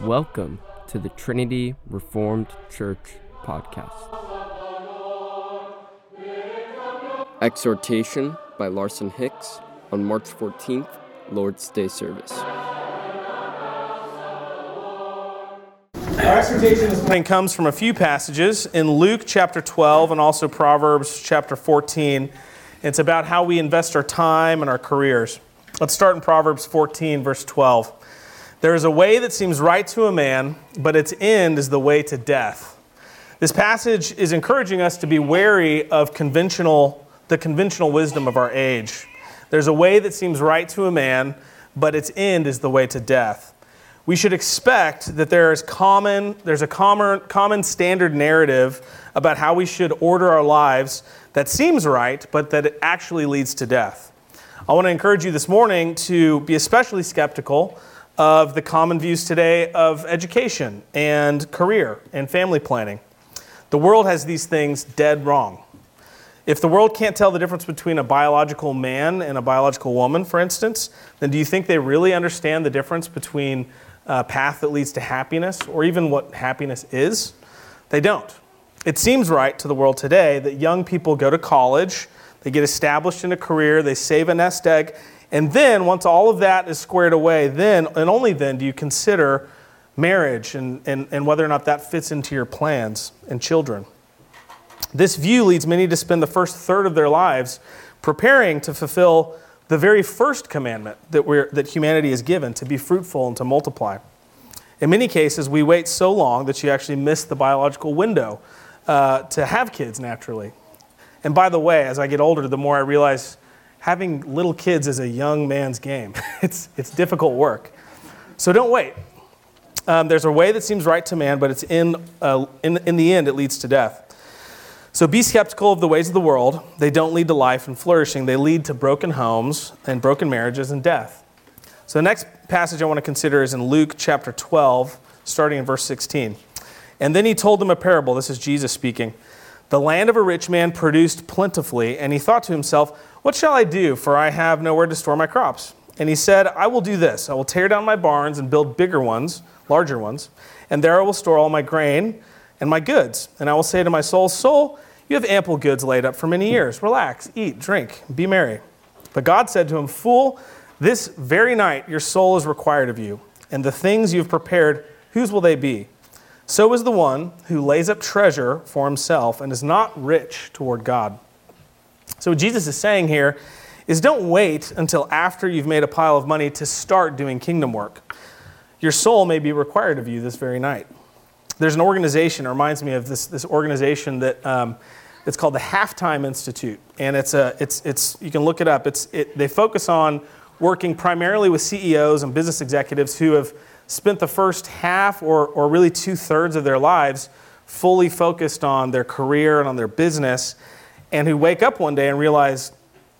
Welcome to the Trinity Reformed Church podcast. Exhortation by Larson Hicks on March 14th, Lord's Day service. Our exhortation this morning comes from a few passages in Luke chapter 12 and also Proverbs chapter 14. It's about how we invest our time and our careers. Let's start in Proverbs 14, verse 12. There is a way that seems right to a man, but its end is the way to death. This passage is encouraging us to be wary of conventional, the conventional wisdom of our age. There's a way that seems right to a man, but its end is the way to death. We should expect that there is common, there's a common, common standard narrative about how we should order our lives that seems right, but that actually leads to death. I want to encourage you this morning to be especially skeptical of the common views today of education and career and family planning. The world has these things dead wrong. If the world can't tell the difference between a biological man and a biological woman, for instance, then do you think they really understand the difference between a path that leads to happiness or even what happiness is? They don't. It seems right to the world today that young people go to college, they get established in a career, they save a nest egg, and then, once all of that is squared away, then and only then do you consider marriage and, and, and whether or not that fits into your plans and children. This view leads many to spend the first third of their lives preparing to fulfill the very first commandment that, we're, that humanity is given to be fruitful and to multiply. In many cases, we wait so long that you actually miss the biological window uh, to have kids naturally. And by the way, as I get older, the more I realize having little kids is a young man's game. it's, it's difficult work. So don't wait. Um, there's a way that seems right to man, but it's in, uh, in, in the end, it leads to death. So be skeptical of the ways of the world. They don't lead to life and flourishing, they lead to broken homes and broken marriages and death. So the next passage I want to consider is in Luke chapter 12, starting in verse 16. And then he told them a parable. This is Jesus speaking. The land of a rich man produced plentifully, and he thought to himself, What shall I do? For I have nowhere to store my crops. And he said, I will do this I will tear down my barns and build bigger ones, larger ones, and there I will store all my grain and my goods. And I will say to my soul, Soul, you have ample goods laid up for many years. Relax, eat, drink, be merry. But God said to him, Fool, this very night your soul is required of you, and the things you have prepared, whose will they be? So is the one who lays up treasure for himself and is not rich toward God. So, what Jesus is saying here is don't wait until after you've made a pile of money to start doing kingdom work. Your soul may be required of you this very night. There's an organization, it reminds me of this, this organization that um, it's called the Halftime Institute. And it's a, it's, it's, you can look it up. It's, it, they focus on working primarily with CEOs and business executives who have spent the first half or, or really two thirds of their lives fully focused on their career and on their business, and who wake up one day and realize,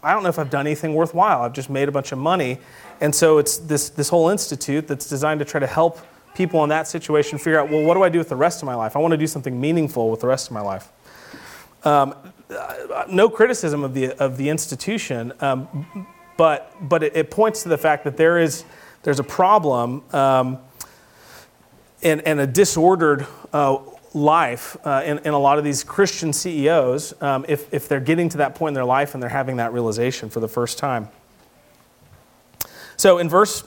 I don't know if I've done anything worthwhile. I've just made a bunch of money. And so it's this, this whole institute that's designed to try to help people in that situation figure out, well, what do I do with the rest of my life? I want to do something meaningful with the rest of my life. Um, no criticism of the, of the institution, um, but, but it, it, points to the fact that there is there's a problem um, and, and a disordered uh, life uh, in, in a lot of these Christian CEOs um, if, if they're getting to that point in their life and they're having that realization for the first time. So in verse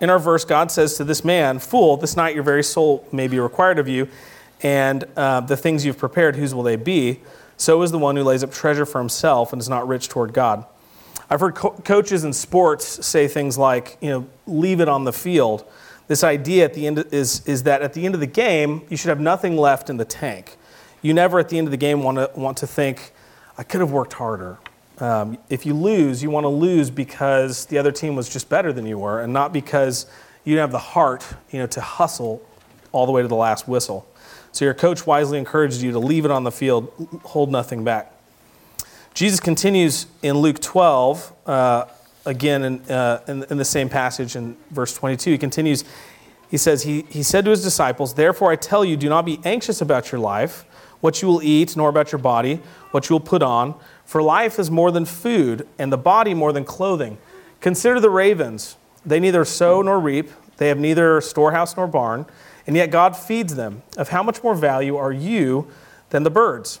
in our verse, God says to this man, Fool, this night your very soul may be required of you, and uh, the things you've prepared, whose will they be? So is the one who lays up treasure for himself and is not rich toward God. I've heard co- coaches in sports say things like, you know, leave it on the field. This idea at the end is, is that at the end of the game, you should have nothing left in the tank. You never at the end of the game want to, want to think, I could have worked harder. Um, if you lose, you want to lose because the other team was just better than you were, and not because you didn't have the heart you know, to hustle all the way to the last whistle. So your coach wisely encourages you to leave it on the field, hold nothing back. Jesus continues in Luke 12, uh, again in, uh, in, in, the same passage in verse 22. He continues, he says, he, he said to his disciples, Therefore I tell you, do not be anxious about your life, what you will eat, nor about your body, what you will put on. For life is more than food, and the body more than clothing. Consider the ravens. They neither sow nor reap, they have neither storehouse nor barn, and yet God feeds them. Of how much more value are you than the birds?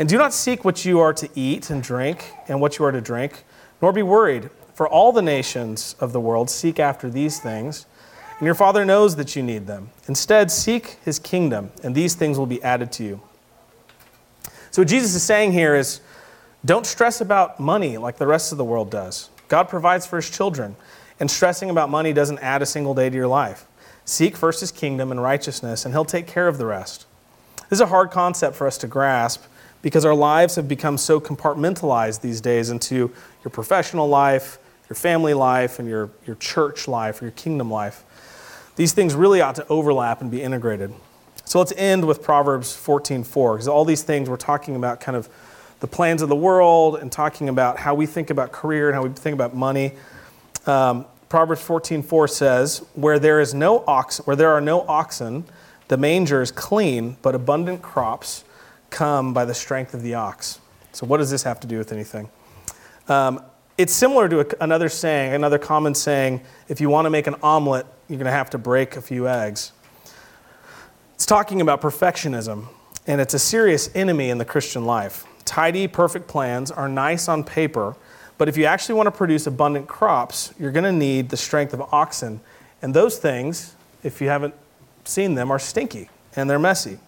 And do not seek what you are to eat and drink and what you are to drink, nor be worried, for all the nations of the world seek after these things, and your Father knows that you need them. Instead, seek his kingdom, and these things will be added to you. So, what Jesus is saying here is don't stress about money like the rest of the world does. God provides for his children, and stressing about money doesn't add a single day to your life. Seek first his kingdom and righteousness, and he'll take care of the rest. This is a hard concept for us to grasp because our lives have become so compartmentalized these days into your professional life, your family life, and your, your church life or your kingdom life. These things really ought to overlap and be integrated. So let's end with Proverbs 14:4 because all these things we're talking about kind of the plans of the world and talking about how we think about career and how we think about money. Um, Proverbs 14:4 says, "Where there is no ox, where there are no oxen, the manger is clean, but abundant crops come by the strength of the ox." So what does this have to do with anything? Um, it's similar to a, another saying, another common saying, if you want to make an omelet, you're going to have to break a few eggs. It's talking about perfectionism, and it's a serious enemy in the Christian life. Tidy, perfect plans are nice on paper, but if you actually want to produce abundant crops, you're going to need the strength of oxen. And those things, if you haven't seen them, are stinky and they're messy.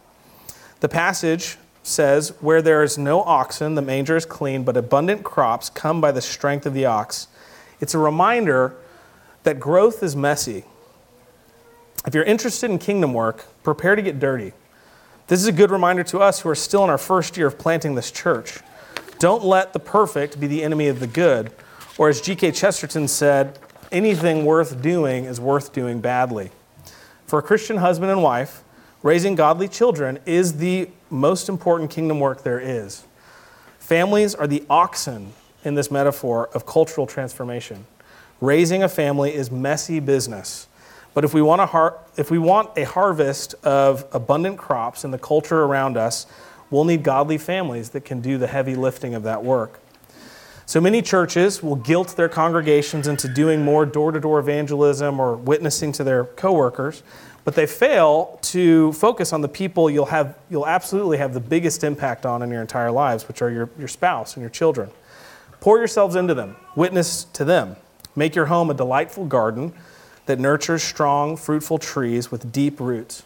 The passage says, Where there is no oxen, the manger is clean, but abundant crops come by the strength of the ox. It's a reminder that growth is messy. If you're interested in kingdom work, prepare to get dirty. This is a good reminder to us who are still in our first year of planting this church. Don't let the perfect be the enemy of the good. Or as G.K. Chesterton said, anything worth doing is worth doing badly. For a Christian husband and wife, raising godly children is the most important kingdom work there is. Families are the oxen in this metaphor of cultural transformation. Raising a family is messy business. But if we want a, har- if we want a harvest of abundant crops in the culture around us, we'll need godly families that can do the heavy lifting of that work. So many churches will guilt their congregations into doing more door to door evangelism or witnessing to their coworkers, but they fail to focus on the people you'll, have, you'll absolutely have the biggest impact on in your entire lives, which are your, your spouse and your children. Pour yourselves into them, witness to them. Make your home a delightful garden that nurtures strong, fruitful trees with deep roots.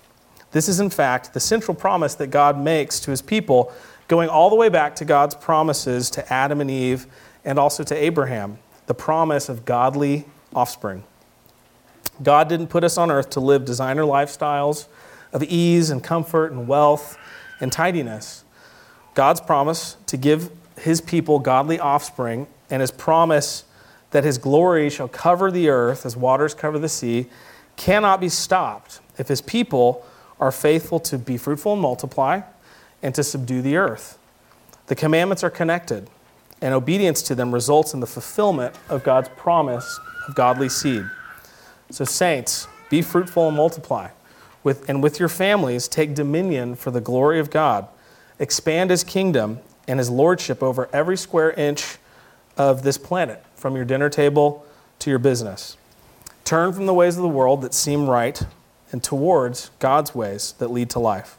This is, in fact, the central promise that God makes to his people, going all the way back to God's promises to Adam and Eve and also to Abraham the promise of godly offspring. God didn't put us on earth to live designer lifestyles of ease and comfort and wealth and tidiness. God's promise to give his people godly offspring and his promise that his glory shall cover the earth as waters cover the sea cannot be stopped if his people are faithful to be fruitful and multiply and to subdue the earth. The commandments are connected, and obedience to them results in the fulfillment of God's promise of godly seed. So, saints, be fruitful and multiply. With, and with your families, take dominion for the glory of God. Expand his kingdom and his lordship over every square inch of this planet, from your dinner table to your business. Turn from the ways of the world that seem right and towards God's ways that lead to life.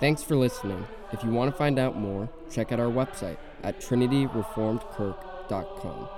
Thanks for listening. If you want to find out more, check out our website at trinityreformedkirk.com.